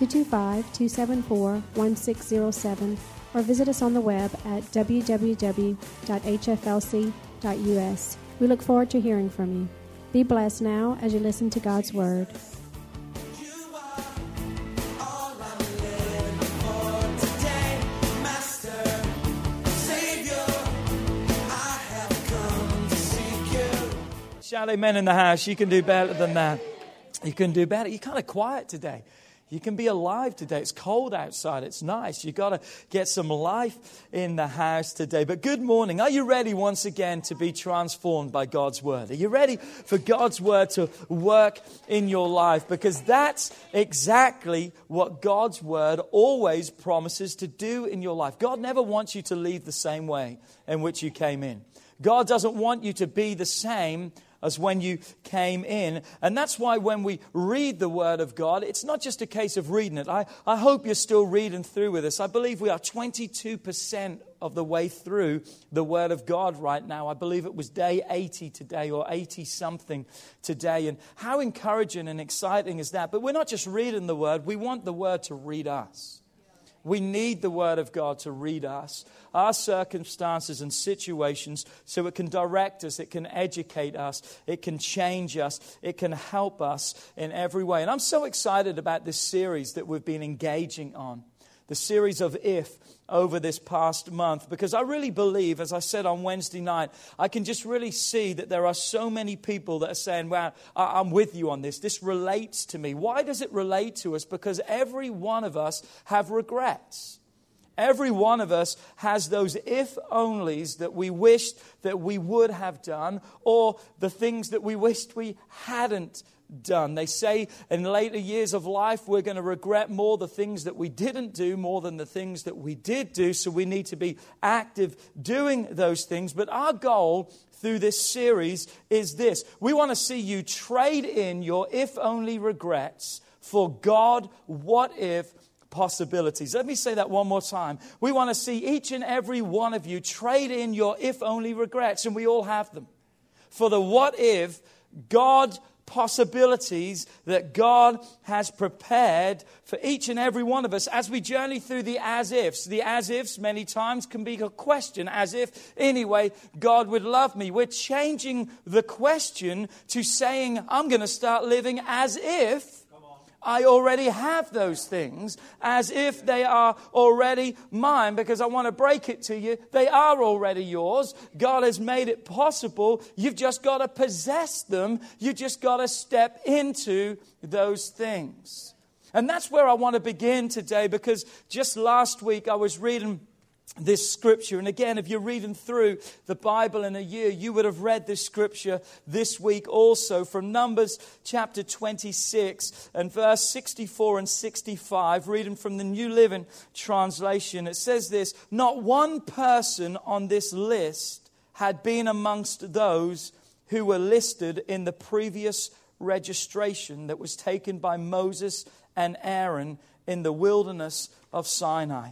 225 274 1607 or visit us on the web at www.hflc.us. We look forward to hearing from you. Be blessed now as you listen to God's Word. Shout amen in the house. You can do better than that. You can do better. You're kind of quiet today. You can be alive today. It's cold outside. It's nice. You've got to get some life in the house today. But good morning. Are you ready once again to be transformed by God's word? Are you ready for God's word to work in your life? Because that's exactly what God's word always promises to do in your life. God never wants you to leave the same way in which you came in. God doesn't want you to be the same as when you came in. And that's why when we read the Word of God, it's not just a case of reading it. I, I hope you're still reading through with us. I believe we are 22% of the way through the Word of God right now. I believe it was day 80 today or 80 something today. And how encouraging and exciting is that? But we're not just reading the Word, we want the Word to read us. We need the Word of God to read us, our circumstances and situations, so it can direct us, it can educate us, it can change us, it can help us in every way. And I'm so excited about this series that we've been engaging on the series of If over this past month because I really believe, as I said on Wednesday night, I can just really see that there are so many people that are saying, Wow, I'm with you on this. This relates to me. Why does it relate to us? Because every one of us have regrets. Every one of us has those if onlys that we wished that we would have done, or the things that we wished we hadn't done. They say in later years of life, we're going to regret more the things that we didn't do more than the things that we did do. So we need to be active doing those things. But our goal through this series is this we want to see you trade in your if only regrets for God, what if possibilities. Let me say that one more time. We want to see each and every one of you trade in your if only regrets, and we all have them, for the what if God possibilities that God has prepared for each and every one of us as we journey through the as ifs. The as ifs many times can be a question, as if, anyway, God would love me. We're changing the question to saying, I'm going to start living as if. I already have those things as if they are already mine because I want to break it to you. They are already yours. God has made it possible. You've just got to possess them. You just got to step into those things. And that's where I want to begin today because just last week I was reading this scripture. And again, if you're reading through the Bible in a year, you would have read this scripture this week also from Numbers chapter 26 and verse 64 and 65, reading from the New Living Translation. It says this Not one person on this list had been amongst those who were listed in the previous registration that was taken by Moses and Aaron in the wilderness of Sinai.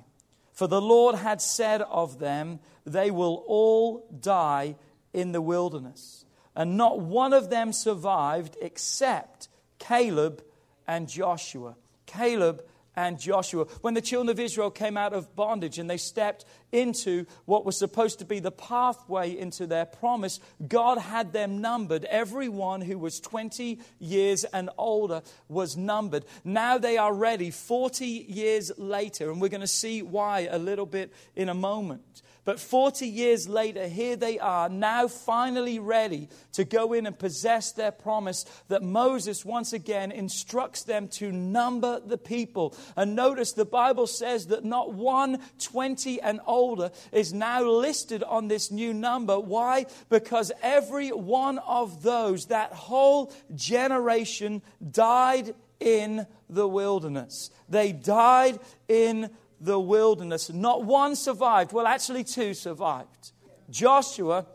For the Lord had said of them, They will all die in the wilderness. And not one of them survived except Caleb and Joshua. Caleb and Joshua. When the children of Israel came out of bondage and they stepped into what was supposed to be the pathway into their promise, God had them numbered. Everyone who was 20 years and older was numbered. Now they are ready 40 years later, and we're going to see why a little bit in a moment. But 40 years later, here they are, now finally ready to go in and possess their promise that Moses once again instructs them to number the people. And notice the Bible says that not one 20 and older is now listed on this new number. Why? Because every one of those, that whole generation, died in the wilderness. They died in the wilderness. Not one survived. Well, actually, two survived Joshua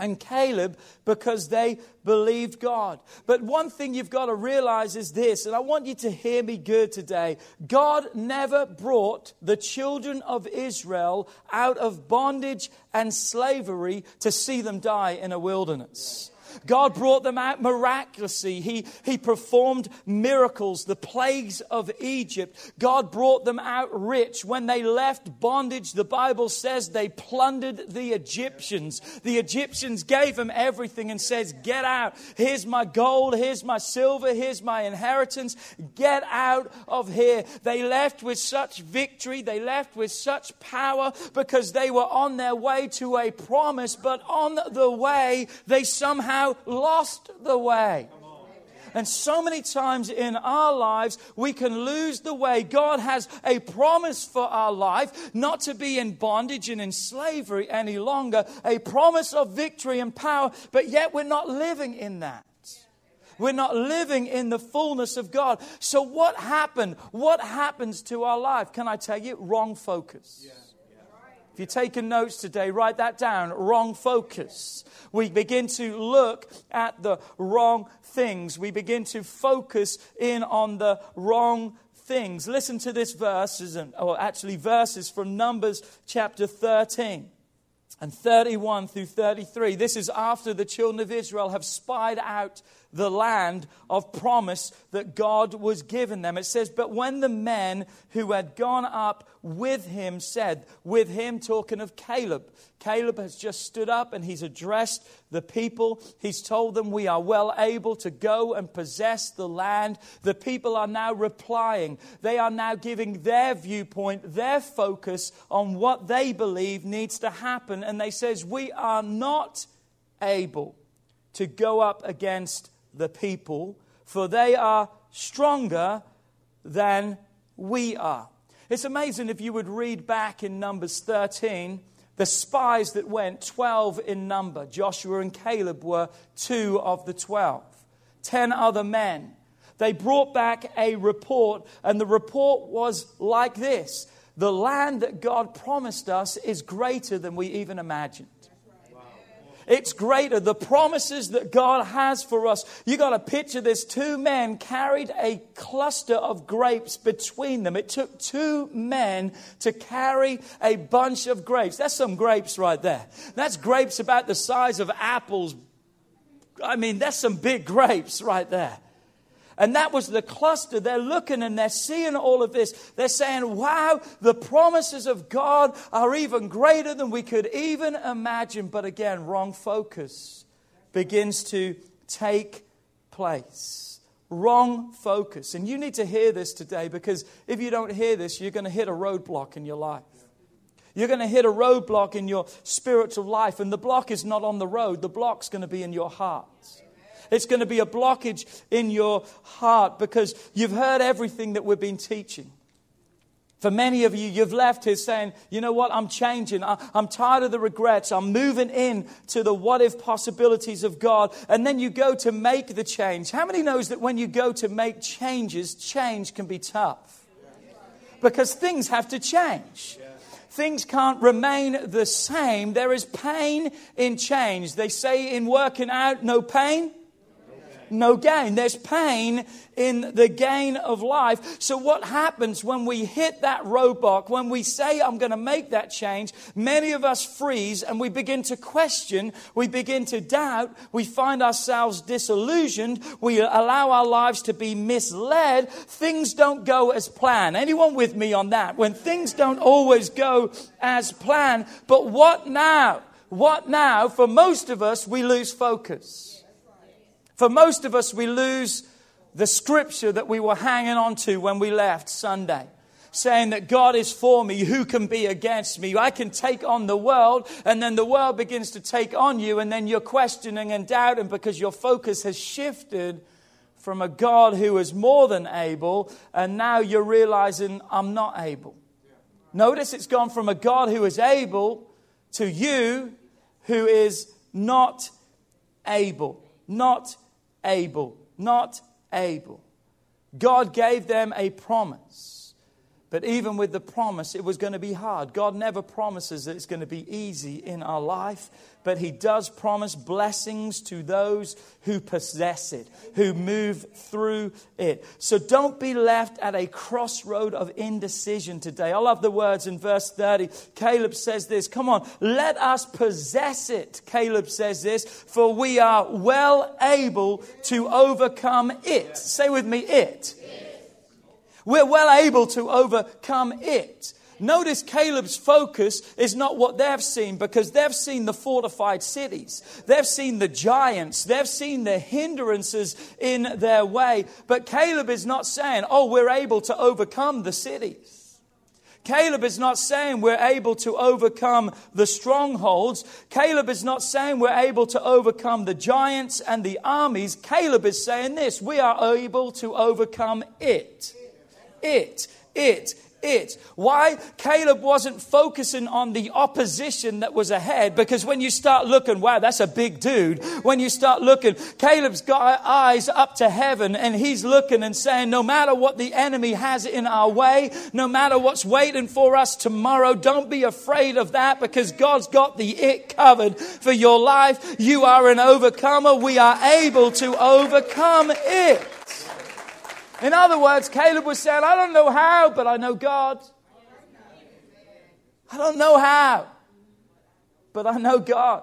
and Caleb because they believed God. But one thing you've got to realize is this, and I want you to hear me good today. God never brought the children of Israel out of bondage and slavery to see them die in a wilderness. God brought them out miraculously. He, he performed miracles, the plagues of Egypt. God brought them out rich. When they left bondage, the Bible says they plundered the Egyptians. The Egyptians gave them everything and says, get out. Here's my gold. Here's my silver. Here's my inheritance. Get out of here. They left with such victory. They left with such power because they were on their way to a promise, but on the way, they somehow lost the way. And so many times in our lives, we can lose the way. God has a promise for our life, not to be in bondage and in slavery any longer, a promise of victory and power, but yet we're not living in that. We're not living in the fullness of God. So, what happened? What happens to our life? Can I tell you? Wrong focus. Yeah. If you're taking notes today, write that down. Wrong focus. We begin to look at the wrong things. We begin to focus in on the wrong things. Listen to this verses, or actually verses from Numbers chapter 13 and 31 through 33. This is after the children of Israel have spied out the land of promise that God was giving them. It says, But when the men who had gone up with him said, with him talking of Caleb, Caleb has just stood up and he's addressed the people. He's told them, We are well able to go and possess the land. The people are now replying. They are now giving their viewpoint, their focus on what they believe needs to happen. And they says, We are not able to go up against the people, for they are stronger than we are. It's amazing if you would read back in Numbers 13, the spies that went, 12 in number. Joshua and Caleb were two of the 12. Ten other men. They brought back a report, and the report was like this The land that God promised us is greater than we even imagined. It's greater. The promises that God has for us. You got to picture this. Two men carried a cluster of grapes between them. It took two men to carry a bunch of grapes. That's some grapes right there. That's grapes about the size of apples. I mean, that's some big grapes right there. And that was the cluster. They're looking and they're seeing all of this. They're saying, wow, the promises of God are even greater than we could even imagine. But again, wrong focus begins to take place. Wrong focus. And you need to hear this today because if you don't hear this, you're going to hit a roadblock in your life. You're going to hit a roadblock in your spiritual life, and the block is not on the road, the block's going to be in your heart. It's going to be a blockage in your heart because you've heard everything that we've been teaching. For many of you, you've left here saying, you know what, I'm changing. I'm tired of the regrets. I'm moving in to the what if possibilities of God. And then you go to make the change. How many knows that when you go to make changes, change can be tough? Because things have to change. Things can't remain the same. There is pain in change. They say in working out, no pain, no gain. There's pain in the gain of life. So, what happens when we hit that roadblock, when we say, I'm going to make that change, many of us freeze and we begin to question, we begin to doubt, we find ourselves disillusioned, we allow our lives to be misled. Things don't go as planned. Anyone with me on that? When things don't always go as planned, but what now? What now? For most of us, we lose focus. For most of us, we lose the scripture that we were hanging on to when we left Sunday saying that God is for me, who can be against me? I can take on the world, and then the world begins to take on you, and then you're questioning and doubting because your focus has shifted from a God who is more than able, and now you're realizing, I'm not able. Notice it's gone from a God who is able to you who is not able. Not able, not able. God gave them a promise. But even with the promise, it was going to be hard. God never promises that it's going to be easy in our life, but He does promise blessings to those who possess it, who move through it. So don't be left at a crossroad of indecision today. I love the words in verse 30. Caleb says this Come on, let us possess it. Caleb says this, for we are well able to overcome it. Say with me, it. We're well able to overcome it. Notice Caleb's focus is not what they've seen because they've seen the fortified cities. They've seen the giants. They've seen the hindrances in their way. But Caleb is not saying, oh, we're able to overcome the cities. Caleb is not saying we're able to overcome the strongholds. Caleb is not saying we're able to overcome the giants and the armies. Caleb is saying this we are able to overcome it it, it, it. Why? Caleb wasn't focusing on the opposition that was ahead because when you start looking, wow, that's a big dude. When you start looking, Caleb's got eyes up to heaven and he's looking and saying, no matter what the enemy has in our way, no matter what's waiting for us tomorrow, don't be afraid of that because God's got the it covered for your life. You are an overcomer. We are able to overcome it. In other words, Caleb was saying, I don't know how, but I know God. I don't know how, but I know God.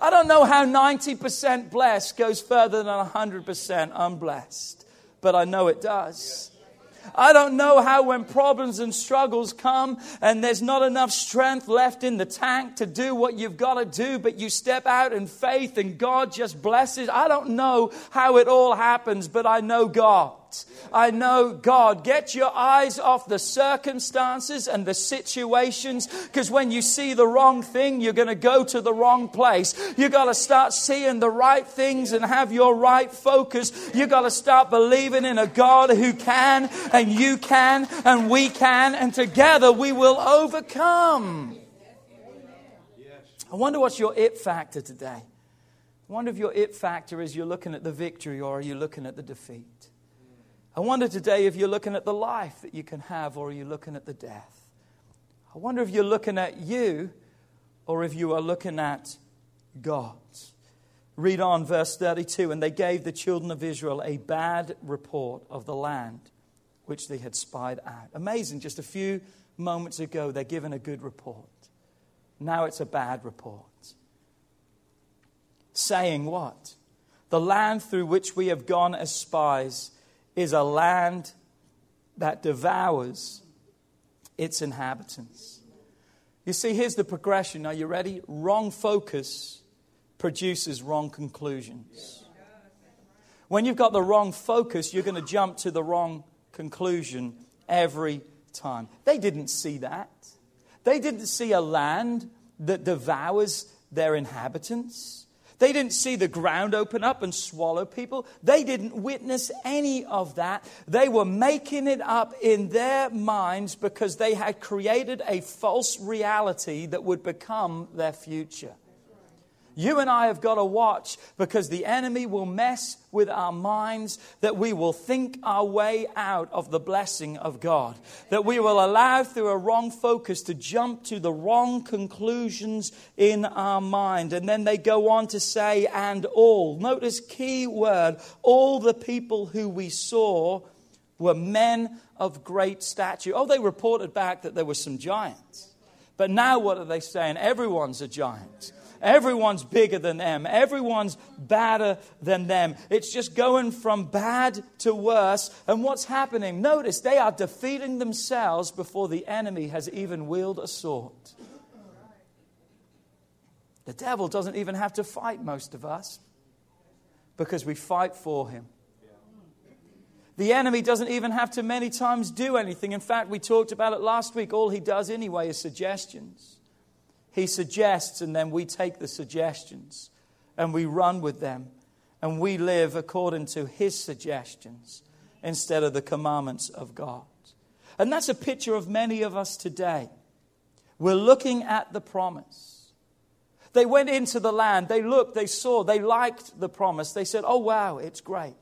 I don't know how 90% blessed goes further than 100% unblessed, but I know it does. I don't know how, when problems and struggles come and there's not enough strength left in the tank to do what you've got to do, but you step out in faith and God just blesses. I don't know how it all happens, but I know God. I know God. Get your eyes off the circumstances and the situations because when you see the wrong thing, you're going to go to the wrong place. You got to start seeing the right things and have your right focus. You got to start believing in a God who can and you can and we can and together we will overcome. I wonder what's your it factor today. I wonder if your it factor is you're looking at the victory or are you looking at the defeat? I wonder today if you're looking at the life that you can have or are you looking at the death? I wonder if you're looking at you or if you are looking at God. Read on, verse 32. And they gave the children of Israel a bad report of the land which they had spied out. Amazing, just a few moments ago, they're given a good report. Now it's a bad report. Saying what? The land through which we have gone as spies is a land that devours its inhabitants. You see, here's the progression. Are you ready? Wrong focus produces wrong conclusions. When you've got the wrong focus, you're going to jump to the wrong conclusion every time. They didn't see that. They didn't see a land that devours their inhabitants. They didn't see the ground open up and swallow people. They didn't witness any of that. They were making it up in their minds because they had created a false reality that would become their future. You and I have got to watch because the enemy will mess with our minds that we will think our way out of the blessing of God. That we will allow through a wrong focus to jump to the wrong conclusions in our mind. And then they go on to say, and all. Notice key word, all the people who we saw were men of great stature. Oh, they reported back that there were some giants. But now what are they saying? Everyone's a giant. Everyone's bigger than them. Everyone's badder than them. It's just going from bad to worse. And what's happening? Notice they are defeating themselves before the enemy has even wielded a sword. The devil doesn't even have to fight most of us because we fight for him. The enemy doesn't even have to many times do anything. In fact, we talked about it last week. All he does anyway is suggestions. He suggests, and then we take the suggestions and we run with them and we live according to His suggestions instead of the commandments of God. And that's a picture of many of us today. We're looking at the promise. They went into the land, they looked, they saw, they liked the promise. They said, Oh, wow, it's great.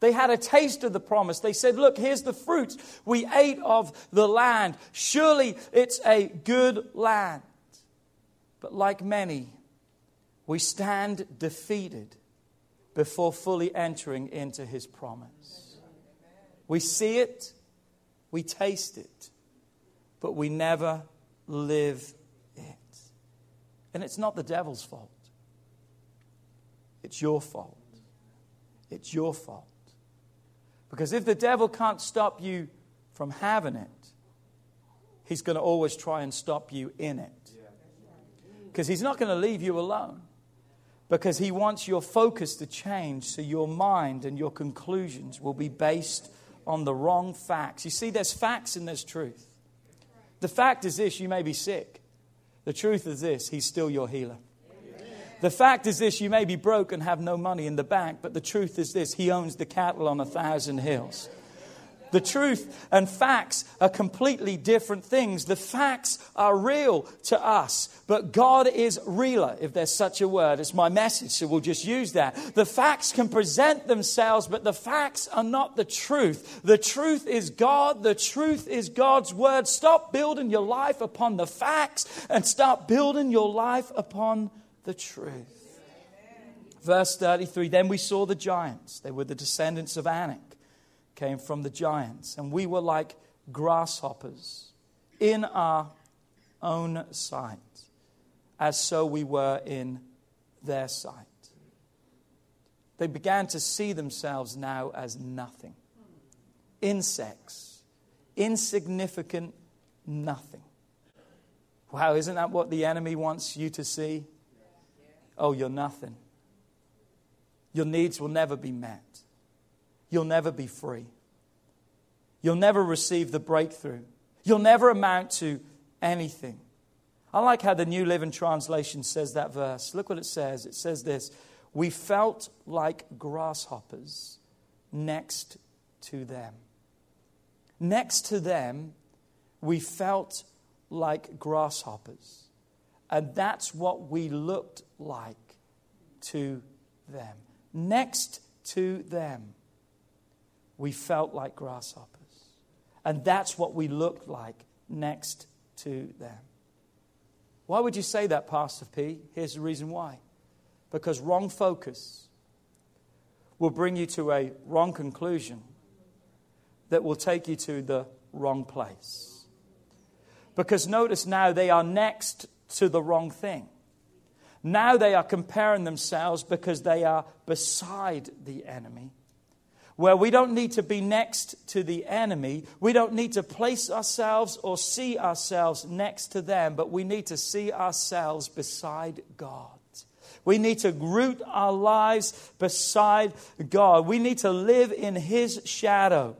They had a taste of the promise. They said, Look, here's the fruits we ate of the land. Surely it's a good land. But like many, we stand defeated before fully entering into his promise. We see it, we taste it, but we never live it. And it's not the devil's fault, it's your fault. It's your fault. Because if the devil can't stop you from having it, he's going to always try and stop you in it. Because he's not going to leave you alone. Because he wants your focus to change so your mind and your conclusions will be based on the wrong facts. You see, there's facts and there's truth. The fact is this you may be sick. The truth is this He's still your healer. The fact is this you may be broke and have no money in the bank, but the truth is this He owns the cattle on a thousand hills. The truth and facts are completely different things. The facts are real to us, but God is realer, if there's such a word. It's my message, so we'll just use that. The facts can present themselves, but the facts are not the truth. The truth is God. The truth is God's word. Stop building your life upon the facts and start building your life upon the truth. Verse 33 Then we saw the giants. They were the descendants of Anak, came from the giants. And we were like grasshoppers in our own sight, as so we were in their sight. They began to see themselves now as nothing insects, insignificant nothing. Wow, isn't that what the enemy wants you to see? oh, you're nothing. Your needs will never be met. You'll never be free. You'll never receive the breakthrough. You'll never amount to anything. I like how the New Living Translation says that verse. Look what it says. It says this We felt like grasshoppers next to them. Next to them, we felt like grasshoppers. And that's what we looked like to them. Next to them, we felt like grasshoppers. And that's what we looked like next to them. Why would you say that, Pastor P? Here's the reason why. Because wrong focus will bring you to a wrong conclusion that will take you to the wrong place. Because notice now they are next to the wrong thing. Now they are comparing themselves because they are beside the enemy. Where we don't need to be next to the enemy, we don't need to place ourselves or see ourselves next to them, but we need to see ourselves beside God. We need to root our lives beside God. We need to live in His shadow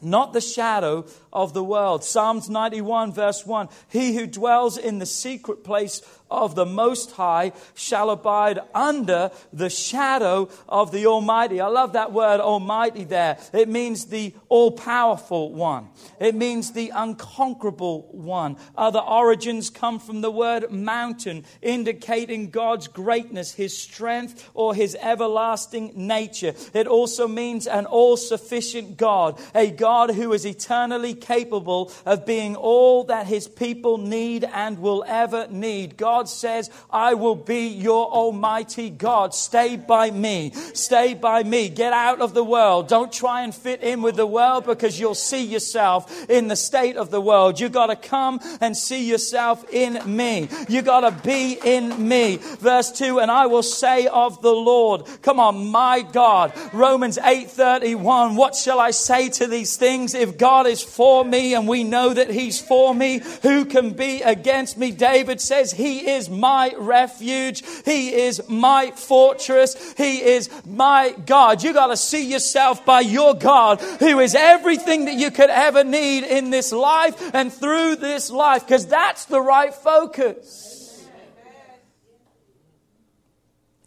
not the shadow of the world. Psalms 91, verse 1 He who dwells in the secret place of the Most High shall abide under the shadow of the Almighty. I love that word Almighty there. It means the all powerful one, it means the unconquerable one. Other origins come from the word mountain, indicating God's greatness, his strength, or his everlasting nature. It also means an all sufficient God, a God who is eternally capable of being all that his people need and will ever need. God God says, I will be your almighty God. Stay by me. Stay by me. Get out of the world. Don't try and fit in with the world because you'll see yourself in the state of the world. You got to come and see yourself in me. You got to be in me. Verse 2, and I will say of the Lord, come on, my God. Romans 8:31, what shall I say to these things? If God is for me and we know that he's for me, who can be against me? David says he is my refuge. He is my fortress. He is my God. You got to see yourself by your God, who is everything that you could ever need in this life and through this life, because that's the right focus.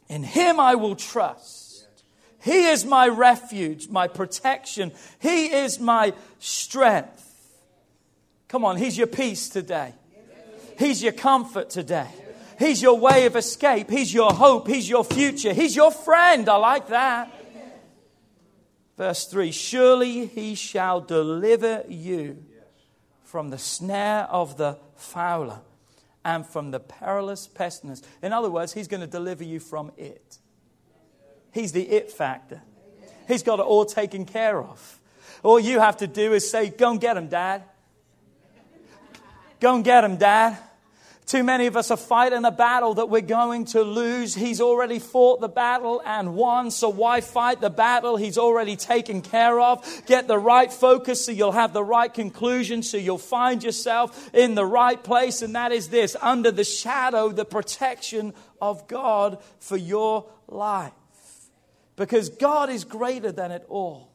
In Him I will trust. He is my refuge, my protection. He is my strength. Come on, He's your peace today. He's your comfort today. He's your way of escape. He's your hope. He's your future. He's your friend. I like that. Verse 3 Surely he shall deliver you from the snare of the fowler and from the perilous pestilence. In other words, he's going to deliver you from it. He's the it factor. He's got it all taken care of. All you have to do is say, Go and get him, Dad. Go and get him, Dad. Too many of us are fighting a battle that we're going to lose. He's already fought the battle and won, so why fight the battle he's already taken care of? Get the right focus so you'll have the right conclusion, so you'll find yourself in the right place, and that is this under the shadow, the protection of God for your life. Because God is greater than it all.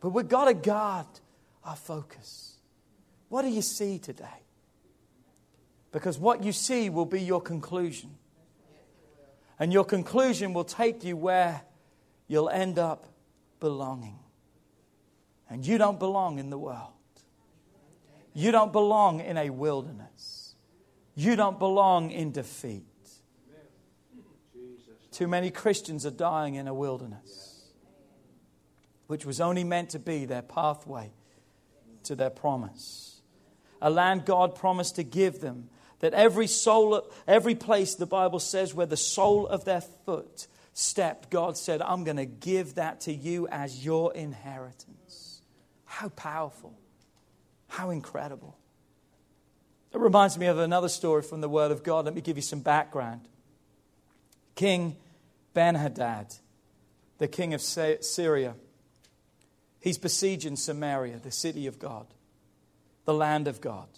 But we've got to guard our focus. What do you see today? Because what you see will be your conclusion. And your conclusion will take you where you'll end up belonging. And you don't belong in the world. You don't belong in a wilderness. You don't belong in defeat. Too many Christians are dying in a wilderness, which was only meant to be their pathway to their promise. A land God promised to give them that every soul, every place the Bible says where the sole of their foot stepped, God said, I'm going to give that to you as your inheritance. How powerful. How incredible. It reminds me of another story from the Word of God. Let me give you some background. King Ben Hadad, the king of Syria, he's besieging Samaria, the city of God, the land of God.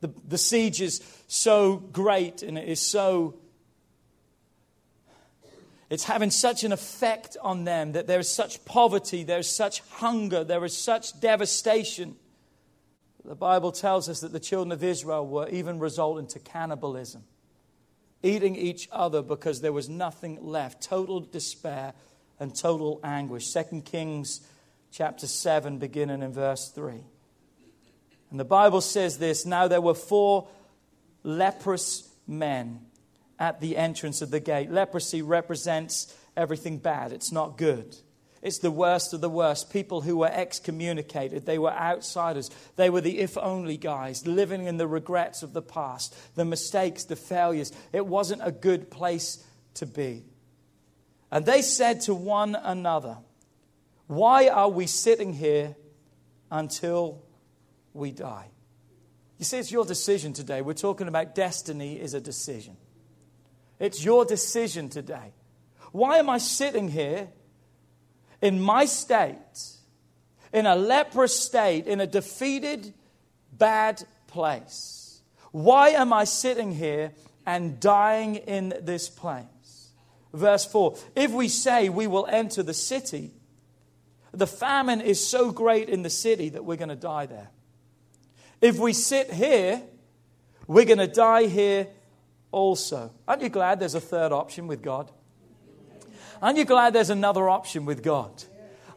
The, the siege is so great and it is so. It's having such an effect on them that there is such poverty, there is such hunger, there is such devastation. The Bible tells us that the children of Israel were even resulting to cannibalism, eating each other because there was nothing left, total despair and total anguish. 2 Kings chapter 7, beginning in verse 3. And the Bible says this Now there were four leprous men at the entrance of the gate. Leprosy represents everything bad, it's not good. It's the worst of the worst. People who were excommunicated. They were outsiders. They were the if only guys, living in the regrets of the past, the mistakes, the failures. It wasn't a good place to be. And they said to one another, Why are we sitting here until we die. You see, it's your decision today. We're talking about destiny is a decision. It's your decision today. Why am I sitting here in my state, in a leprous state, in a defeated, bad place? Why am I sitting here and dying in this place? Verse 4 If we say we will enter the city, the famine is so great in the city that we're going to die there. If we sit here, we're going to die here also. Aren't you glad there's a third option with God? Aren't you glad there's another option with God?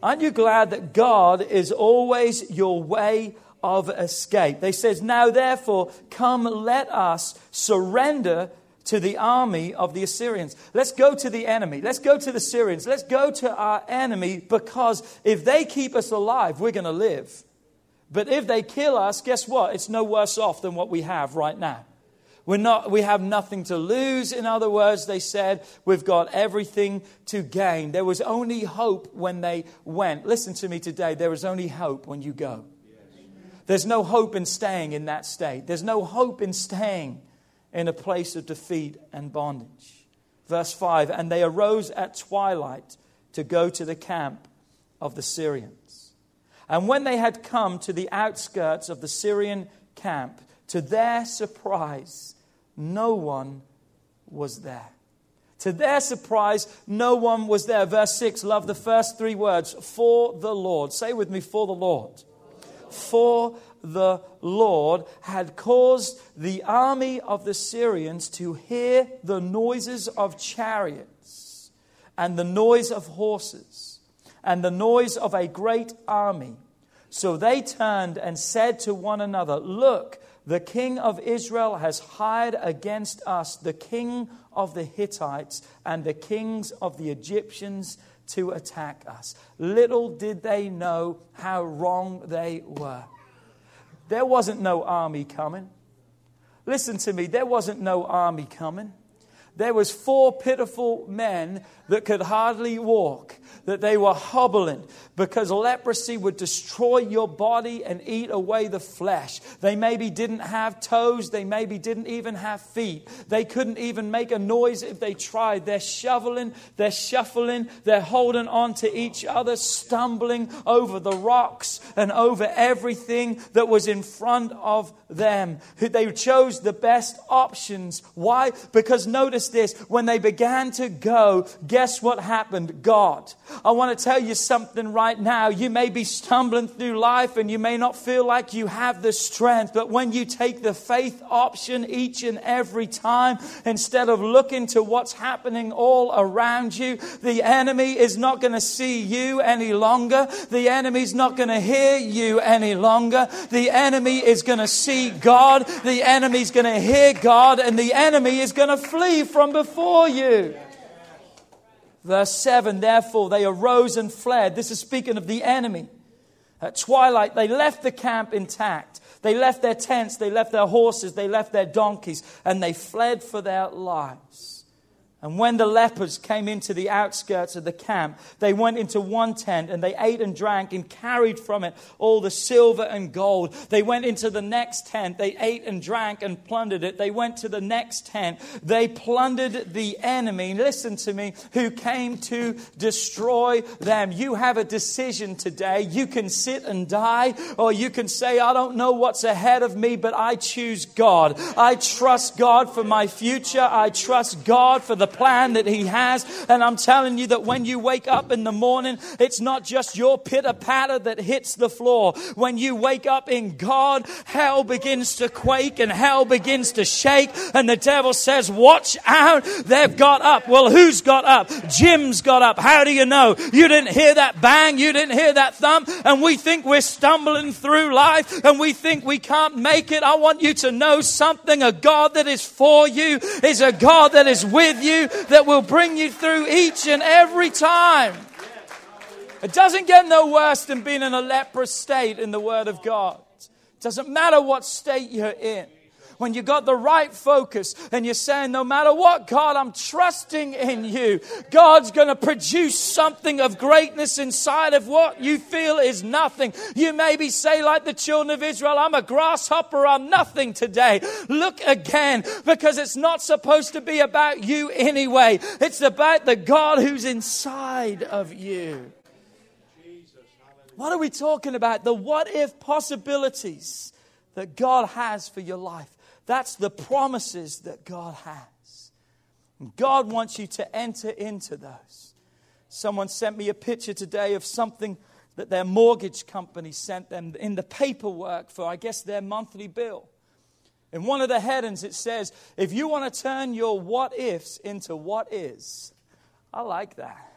Aren't you glad that God is always your way of escape? They says, "Now therefore come let us surrender to the army of the Assyrians. Let's go to the enemy. Let's go to the Syrians. Let's go to our enemy because if they keep us alive, we're going to live. But if they kill us, guess what? It's no worse off than what we have right now. We're not, we have nothing to lose. In other words, they said, we've got everything to gain. There was only hope when they went. Listen to me today. There is only hope when you go. There's no hope in staying in that state. There's no hope in staying in a place of defeat and bondage. Verse 5 And they arose at twilight to go to the camp of the Syrians. And when they had come to the outskirts of the Syrian camp, to their surprise, no one was there. To their surprise, no one was there. Verse 6, love the first three words for the Lord. Say with me, for the Lord. For the Lord had caused the army of the Syrians to hear the noises of chariots and the noise of horses and the noise of a great army. So they turned and said to one another, Look, the king of Israel has hired against us the king of the Hittites and the kings of the Egyptians to attack us. Little did they know how wrong they were. There wasn't no army coming. Listen to me, there wasn't no army coming. There was four pitiful men that could hardly walk, that they were hobbling because leprosy would destroy your body and eat away the flesh. They maybe didn't have toes, they maybe didn't even have feet. They couldn't even make a noise if they tried. They're shoveling, they're shuffling, they're holding on to each other, stumbling over the rocks and over everything that was in front of them. They chose the best options. Why? Because notice this when they began to go, guess what happened? God. I want to tell you something right now. You may be stumbling through life and you may not feel like you have the strength, but when you take the faith option each and every time, instead of looking to what's happening all around you, the enemy is not going to see you any longer. The enemy's not going to hear you any longer. The enemy is going to see God. The enemy's going to hear God and the enemy is going to flee from before you. Verse 7 Therefore they arose and fled. This is speaking of the enemy. At twilight, they left the camp intact. They left their tents, they left their horses, they left their donkeys, and they fled for their lives. And when the lepers came into the outskirts of the camp, they went into one tent and they ate and drank and carried from it all the silver and gold. They went into the next tent. They ate and drank and plundered it. They went to the next tent. They plundered the enemy, listen to me, who came to destroy them. You have a decision today. You can sit and die, or you can say, I don't know what's ahead of me, but I choose God. I trust God for my future. I trust God for the plan that He has. And I'm telling you that when you wake up in the morning, it's not just your pitter patter that hits the floor. When you wake up in God, hell begins to quake and hell begins to shake. And the devil says, Watch out, they've got up. Well, who's got up? Jim's got up. How do you know? You didn't hear that bang, you didn't hear that thump, and we think we're stumbling through life and we think we can't make it. I want you to know something. A God that is for you is a God that is with you that will bring you through each and every time. It doesn't get no worse than being in a leprous state in the Word of God. It doesn't matter what state you're in when you got the right focus and you're saying, no matter what, God, I'm trusting in you. God's going to produce something of greatness inside of what you feel is nothing. You maybe say, like the children of Israel, I'm a grasshopper, I'm nothing today. Look again, because it's not supposed to be about you anyway. It's about the God who's inside of you. What are we talking about? The what if possibilities that God has for your life. That's the promises that God has. God wants you to enter into those. Someone sent me a picture today of something that their mortgage company sent them in the paperwork for, I guess, their monthly bill. In one of the headings, it says, if you want to turn your what ifs into what is. I like that.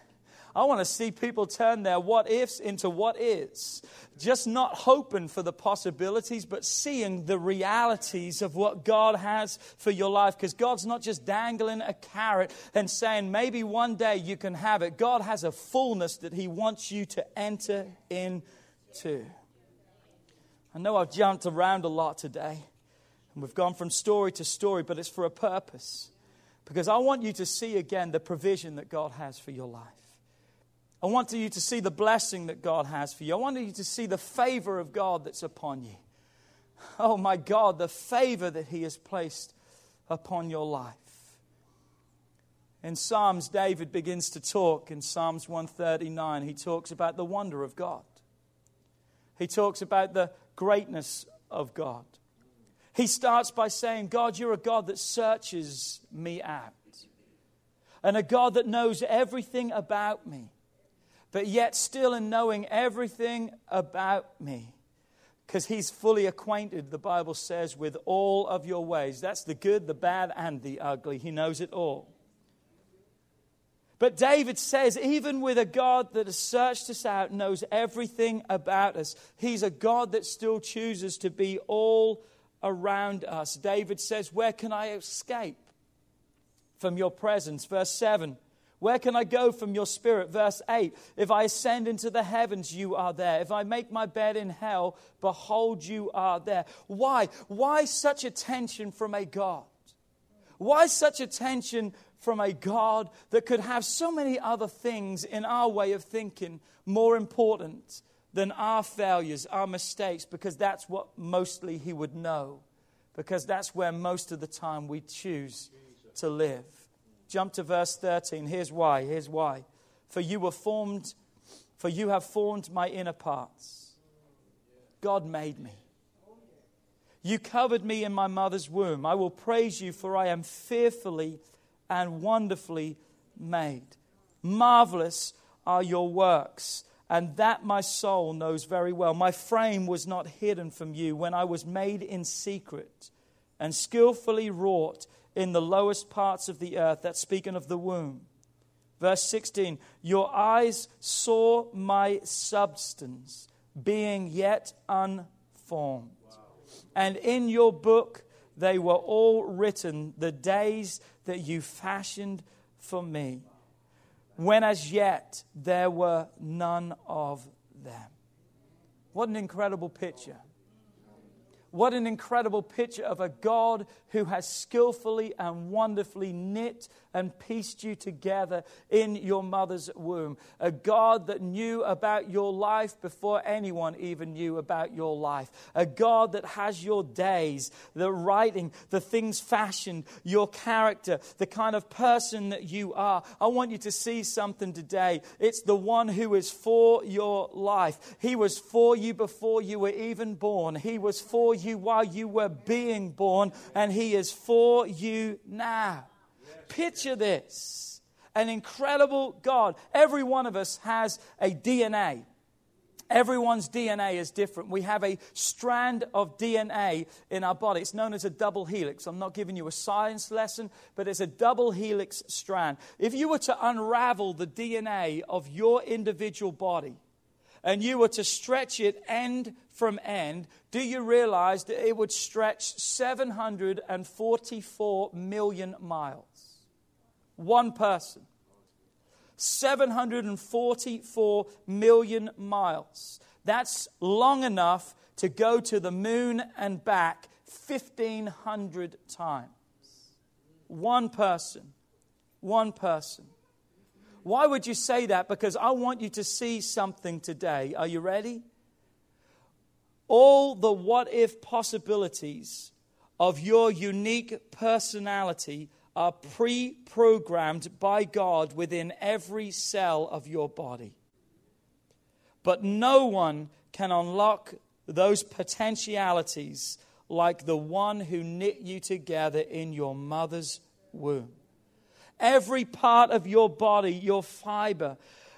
I want to see people turn their what ifs into what is. Just not hoping for the possibilities, but seeing the realities of what God has for your life. Because God's not just dangling a carrot and saying, maybe one day you can have it. God has a fullness that He wants you to enter into. I know I've jumped around a lot today, and we've gone from story to story, but it's for a purpose. Because I want you to see again the provision that God has for your life. I want you to see the blessing that God has for you. I want you to see the favor of God that's upon you. Oh my God, the favor that He has placed upon your life. In Psalms, David begins to talk. In Psalms 139, he talks about the wonder of God. He talks about the greatness of God. He starts by saying, God, you're a God that searches me out, and a God that knows everything about me but yet still in knowing everything about me. Because he's fully acquainted, the Bible says, with all of your ways. That's the good, the bad, and the ugly. He knows it all. But David says, even with a God that has searched us out, knows everything about us, he's a God that still chooses to be all around us. David says, Where can I escape from your presence? Verse 7 Where can I go from your spirit? Verse 8 If I ascend into the heavens, you are there. If I make my bed in hell, behold, you are there. Why? Why such attention from a God? Why such attention from a God that could have so many other things in our way of thinking more important than our failures, our mistakes, because that's what mostly He would know, because that's where most of the time we choose to live. Jump to verse 13. Here's why. Here's why. For you were formed, for you have formed my inner parts. God made me. You covered me in my mother's womb. I will praise you, for I am fearfully and wonderfully made. Marvelous are your works, and that my soul knows very well. My frame was not hidden from you when I was made in secret and skillfully wrought in the lowest parts of the earth. That's speaking of the womb. Verse 16 Your eyes saw my substance being yet unformed. And in your book they were all written, the days that you fashioned for me, when as yet there were none of them. What an incredible picture. What an incredible picture of a God who has skillfully and wonderfully knit and pieced you together in your mother's womb. A God that knew about your life before anyone even knew about your life. A God that has your days, the writing, the things fashioned, your character, the kind of person that you are. I want you to see something today. It's the one who is for your life. He was for you before you were even born, He was for you while you were being born, and He is for you now. Picture this an incredible God. Every one of us has a DNA. Everyone's DNA is different. We have a strand of DNA in our body. It's known as a double helix. I'm not giving you a science lesson, but it's a double helix strand. If you were to unravel the DNA of your individual body and you were to stretch it end from end, do you realize that it would stretch 744 million miles? One person. 744 million miles. That's long enough to go to the moon and back 1,500 times. One person. One person. Why would you say that? Because I want you to see something today. Are you ready? All the what if possibilities of your unique personality are pre programmed by God within every cell of your body. But no one can unlock those potentialities like the one who knit you together in your mother's womb. Every part of your body, your fiber,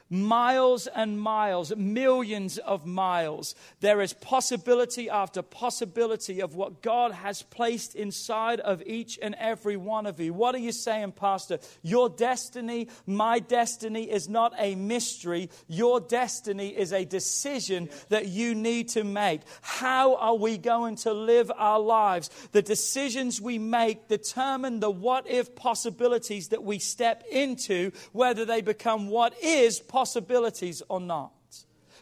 miles and miles, millions of miles. There is possibility after possibility of what God has placed inside of each and every one of you. What are you saying, Pastor? Your destiny, my destiny, is not a mystery. Your destiny is a decision that you need to make. How are we going to live our lives? The decisions we make determine the what if possibilities that we step into, whether they become what is possible possibilities or not.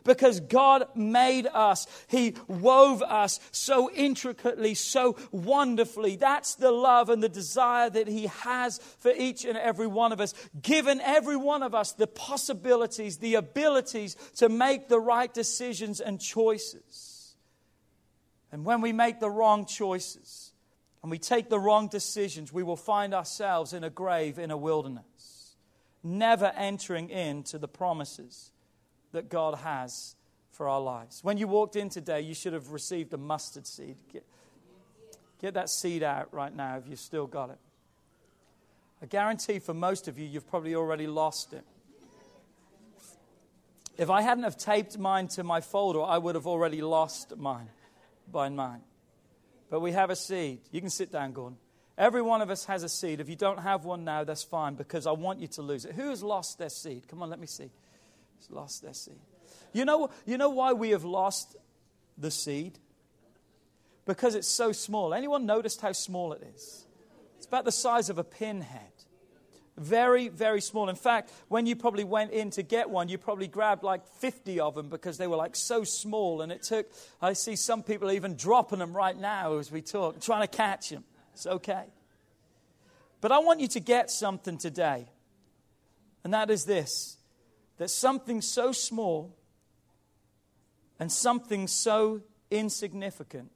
Because God made us. He wove us so intricately, so wonderfully. That's the love and the desire that He has for each and every one of us. Given every one of us the possibilities, the abilities to make the right decisions and choices. And when we make the wrong choices and we take the wrong decisions, we will find ourselves in a grave, in a wilderness never entering into the promises that God has for our lives. When you walked in today, you should have received a mustard seed. Get, get that seed out right now if you've still got it. I guarantee for most of you, you've probably already lost it. If I hadn't have taped mine to my folder, I would have already lost mine by mine. But we have a seed. You can sit down, Gordon. Every one of us has a seed. If you don't have one now, that's fine because I want you to lose it. Who has lost their seed? Come on, let me see. Who's lost their seed? You know, you know why we have lost the seed? Because it's so small. Anyone noticed how small it is? It's about the size of a pinhead. Very, very small. In fact, when you probably went in to get one, you probably grabbed like 50 of them because they were like so small. And it took, I see some people even dropping them right now as we talk, trying to catch them. It's okay. But I want you to get something today. And that is this that something so small and something so insignificant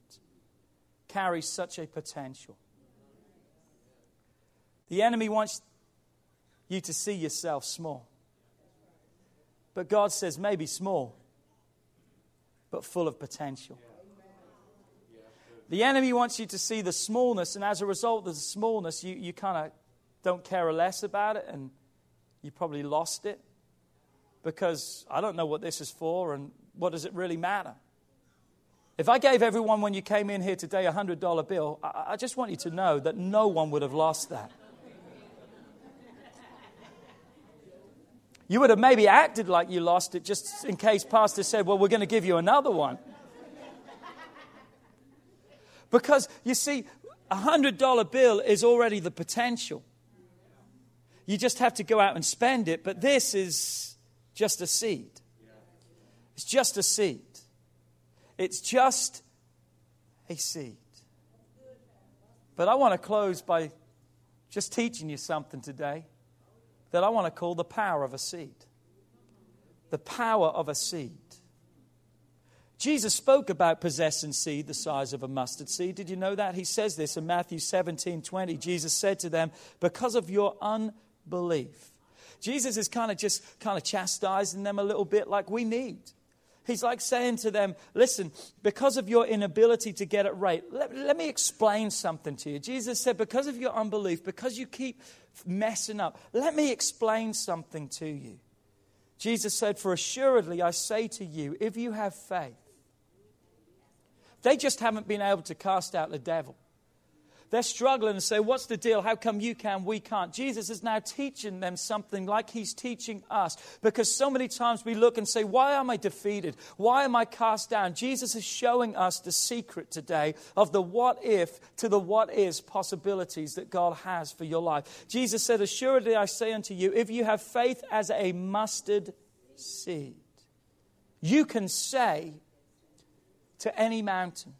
carries such a potential. The enemy wants you to see yourself small. But God says maybe small, but full of potential. The enemy wants you to see the smallness, and as a result of the smallness, you, you kind of don't care less about it, and you probably lost it because I don't know what this is for, and what does it really matter? If I gave everyone when you came in here today a $100 bill, I, I just want you to know that no one would have lost that. You would have maybe acted like you lost it just in case Pastor said, Well, we're going to give you another one. Because you see, a $100 bill is already the potential. You just have to go out and spend it, but this is just a seed. It's just a seed. It's just a seed. But I want to close by just teaching you something today that I want to call the power of a seed. The power of a seed. Jesus spoke about possessing seed the size of a mustard seed. Did you know that? He says this in Matthew 17 20. Jesus said to them, Because of your unbelief. Jesus is kind of just kind of chastising them a little bit like we need. He's like saying to them, Listen, because of your inability to get it right, let, let, me explain something to you. Jesus said, Because of your unbelief, because you keep messing up, let me explain something to you. Jesus said, For assuredly I say to you, if you have faith, they just haven't been able to cast out the devil. They're struggling and say, What's the deal? How come you can, we can't? Jesus is now teaching them something like he's teaching us. Because so many times we look and say, Why am I defeated? Why am I cast down? Jesus is showing us the secret today of the what if to the what is possibilities that God has for your life. Jesus said, Assuredly I say unto you, if you have faith as a mustard seed, you can say to any mountain,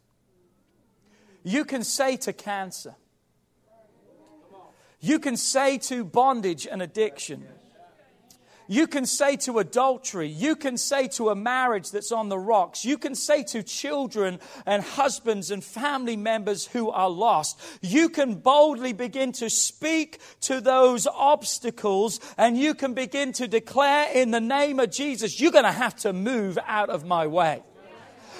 you can say to cancer, you can say to bondage and addiction. You can say to adultery. You can say to a marriage that's on the rocks. You can say to children and husbands and family members who are lost. You can boldly begin to speak to those obstacles and you can begin to declare in the name of Jesus, you're going to have to move out of my way.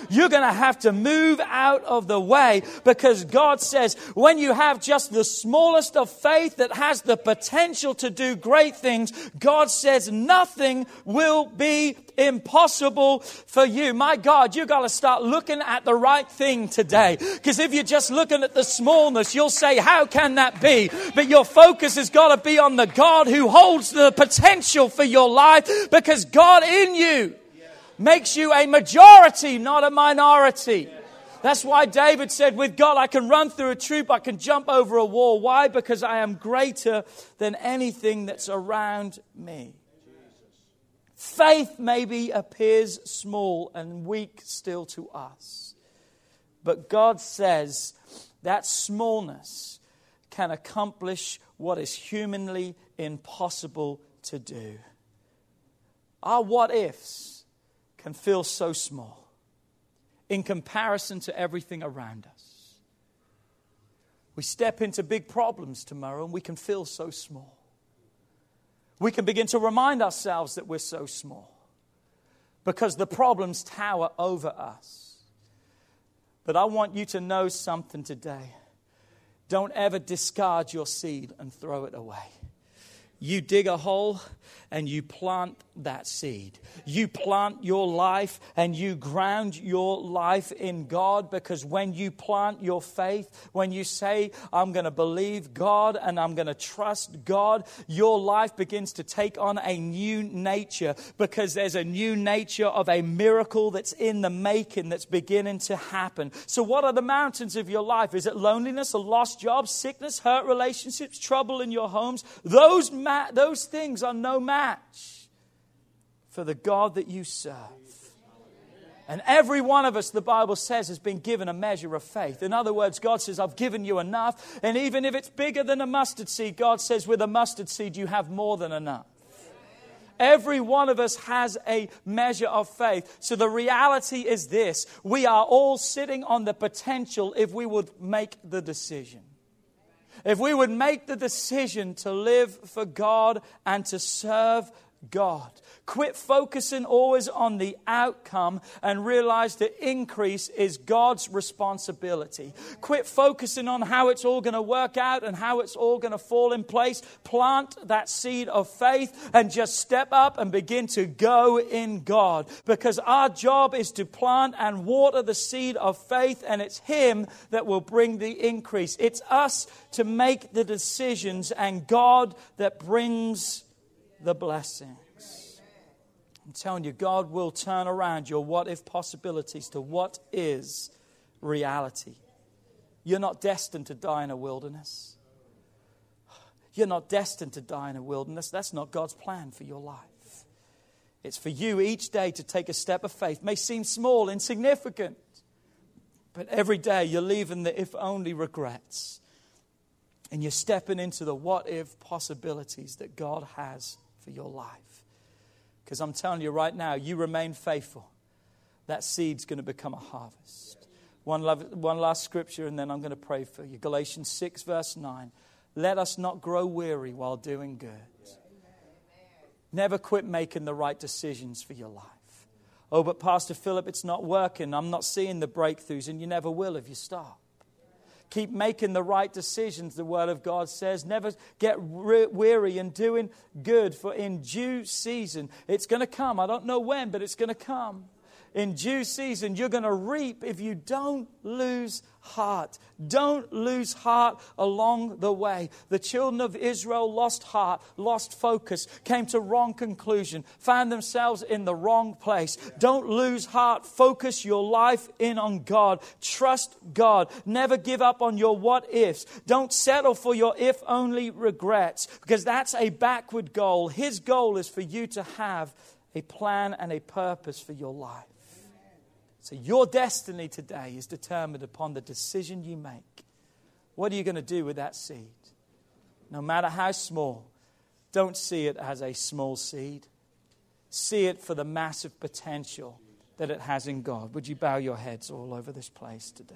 You're going to have to move out of the way because God says when you have just the smallest of faith that has the potential to do great things, God says nothing will be impossible for you. My God, you got to start looking at the right thing today. Because if you're just looking at the smallness, you'll say, How can that be? But your focus has got to be on the God who holds the potential for your life because God in you makes you a majority, not a minority. That's why David said, With God, I can run through a troop, I can jump over a wall. Why? Because I am greater than anything that's around me. Faith maybe appears small and weak still to us. But God says that smallness can accomplish what is humanly impossible to do. Our what ifs can feel so small in comparison to everything around us. We step into big problems tomorrow and we can feel so small. We can begin to remind ourselves that we're so small because the problems tower over us. But I want you to know something today. Don't ever discard your seed and throw it away. You dig a hole and you plant that seed. You plant your life and you ground your life in God because when you plant your faith, when you say, I'm going to believe God and I'm going to trust God, your life begins to take on a new nature because there's a new nature of a miracle that's in the making that's beginning to happen. So, what are the mountains of your life? Is it loneliness, a lost job, sickness, hurt relationships, trouble in your homes? Those, ma- those things are no match for the God that you serve. And every one of us, the Bible says, has been given a measure of faith. In other words, God says, I've given you enough. And even if it's bigger than a mustard seed, God says, with a mustard seed, you have more than enough. Every one of us has a measure of faith. So the reality is this we are all sitting on the potential if we would make the decision. If we would make the decision to live for God and to serve God. Quit focusing always on the outcome and realize the increase is God's responsibility. Quit focusing on how it's all going to work out and how it's all going to fall in place. Plant that seed of faith and just step up and begin to go in God. Because our job is to plant and water the seed of faith, and it's Him that will bring the increase. It's us to make the decisions and God that brings the blessings. I'm telling you, God will turn around your what if possibilities to what is reality. You're not destined to die in a wilderness. You're not destined to die in a wilderness. That's not God's plan for your life. It's for you each day to take a step of faith. It may seem small, insignificant, but every day you're leaving the if only regrets and you're stepping into the what if possibilities that God has for your life. Because I'm telling you right now, you remain faithful, that seed's going to become a harvest. One, love, one last scripture, and then I'm going to pray for you. Galatians 6, verse 9. Let us not grow weary while doing good. Never quit making the right decisions for your life. Oh, but Pastor Philip, it's not working. I'm not seeing the breakthroughs, and you never will if you stop. Keep making the right decisions, the Word of God says. Never get weary in doing good, for in due season, it's going to come. I don't know when, but it's going to come in due season, you're going to reap if you don't lose heart. Don't lose heart along the way. The children of Israel lost heart, lost focus, came to wrong conclusion, found themselves in the wrong place. Don't lose heart. Focus your life in on God. Trust God. Never give up on your what ifs. Don't settle for your if only regrets because that's a backward goal. His goal is for you to have a plan and a purpose for your life. So your destiny today is determined upon the decision you make. What are you going to do with that seed? No matter how small, don't see it as a small seed. See it for the massive potential that it has in God. Would you bow your heads all over this place today?